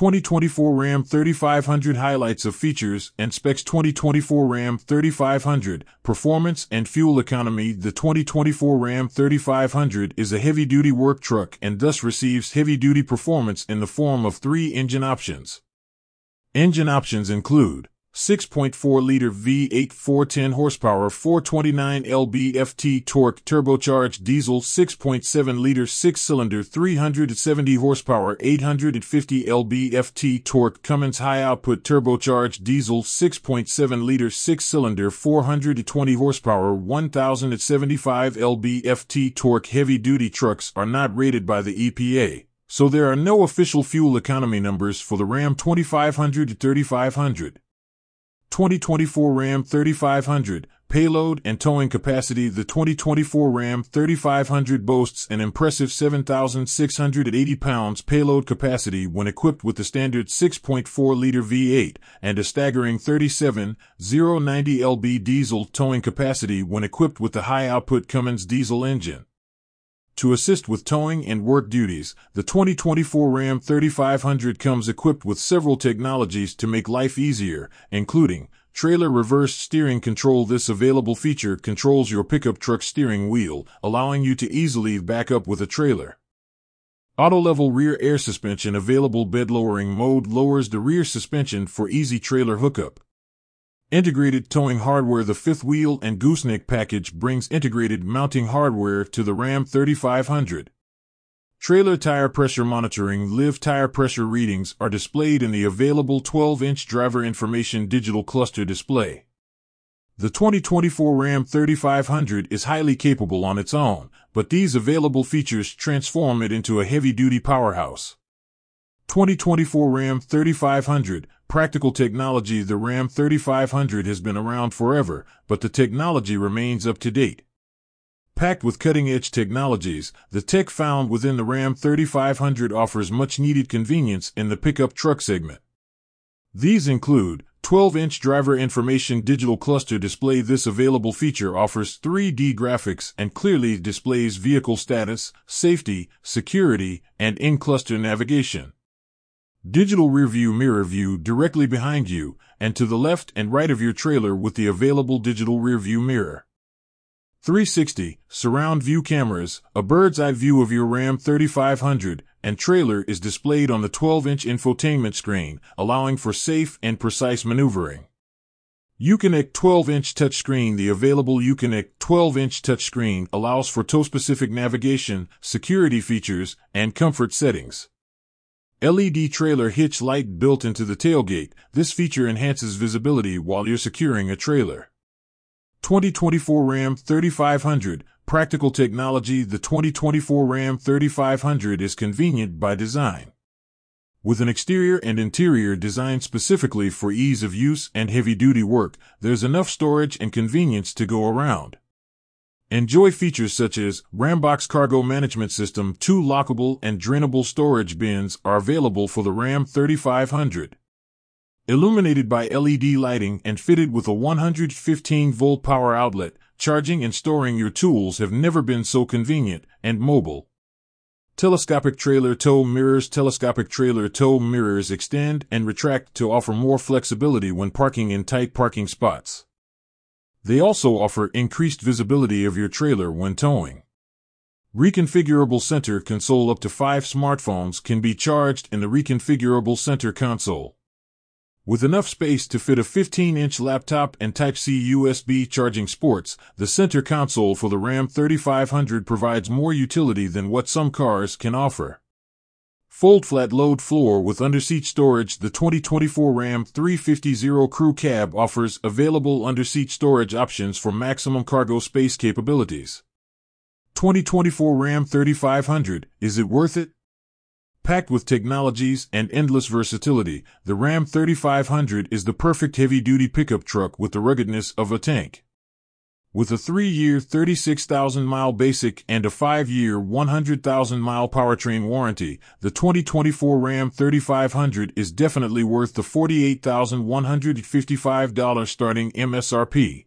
2024 Ram 3500 highlights of features and specs 2024 Ram 3500 performance and fuel economy The 2024 Ram 3500 is a heavy-duty work truck and thus receives heavy-duty performance in the form of three engine options. Engine options include 6.4 liter V8 410 horsepower 429 lb-ft torque turbocharged diesel 6.7 liter 6 cylinder 370 horsepower 850 lb-ft torque Cummins high output turbocharged diesel 6.7 liter 6 cylinder 420 horsepower 1075 lb-ft torque heavy duty trucks are not rated by the EPA so there are no official fuel economy numbers for the Ram 2500 to 3500. 2024 Ram 3500 payload and towing capacity The 2024 Ram 3500 boasts an impressive 7,680 pounds payload capacity when equipped with the standard 6.4-liter V8 and a staggering 37,090 lb diesel towing capacity when equipped with the high-output Cummins diesel engine. To assist with towing and work duties, the 2024 Ram 3500 comes equipped with several technologies to make life easier, including Trailer Reverse Steering Control. This available feature controls your pickup truck steering wheel, allowing you to easily back up with a trailer. Auto level rear air suspension available bed lowering mode lowers the rear suspension for easy trailer hookup. Integrated towing hardware The fifth wheel and gooseneck package brings integrated mounting hardware to the Ram 3500. Trailer tire pressure monitoring live tire pressure readings are displayed in the available 12-inch driver information digital cluster display. The 2024 Ram 3500 is highly capable on its own, but these available features transform it into a heavy-duty powerhouse. 2024 Ram 3500 Practical technology The Ram 3500 has been around forever, but the technology remains up to date. Packed with cutting edge technologies, the tech found within the Ram 3500 offers much needed convenience in the pickup truck segment. These include 12 inch driver information digital cluster display. This available feature offers 3D graphics and clearly displays vehicle status, safety, security, and in cluster navigation. Digital rearview mirror view directly behind you and to the left and right of your trailer with the available digital rearview mirror. 360 surround view cameras, a bird's eye view of your Ram 3500 and trailer is displayed on the 12-inch infotainment screen, allowing for safe and precise maneuvering. Uconnect 12-inch touchscreen The available Uconnect 12-inch touchscreen allows for tow-specific navigation, security features, and comfort settings. LED trailer hitch light built into the tailgate. This feature enhances visibility while you're securing a trailer. 2024 Ram 3500 Practical technology The 2024 Ram 3500 is convenient by design. With an exterior and interior designed specifically for ease of use and heavy duty work, there's enough storage and convenience to go around. Enjoy features such as Rambox Cargo Management System, two lockable and drainable storage bins are available for the Ram 3500. Illuminated by LED lighting and fitted with a 115 volt power outlet, charging and storing your tools have never been so convenient and mobile. Telescopic trailer tow mirrors Telescopic trailer tow mirrors extend and retract to offer more flexibility when parking in tight parking spots. They also offer increased visibility of your trailer when towing. Reconfigurable center console up to five smartphones can be charged in the reconfigurable center console. With enough space to fit a 15-inch laptop and Type-C USB charging sports, the center console for the Ram 3500 provides more utility than what some cars can offer. Fold flat load floor with underseat storage. The 2024 Ram 350 Crew Cab offers available underseat storage options for maximum cargo space capabilities. 2024 Ram 3500, is it worth it? Packed with technologies and endless versatility, the Ram 3500 is the perfect heavy duty pickup truck with the ruggedness of a tank. With a three-year, 36,000-mile basic and a five-year, 100,000-mile powertrain warranty, the 2024 Ram 3500 is definitely worth the $48,155 starting MSRP.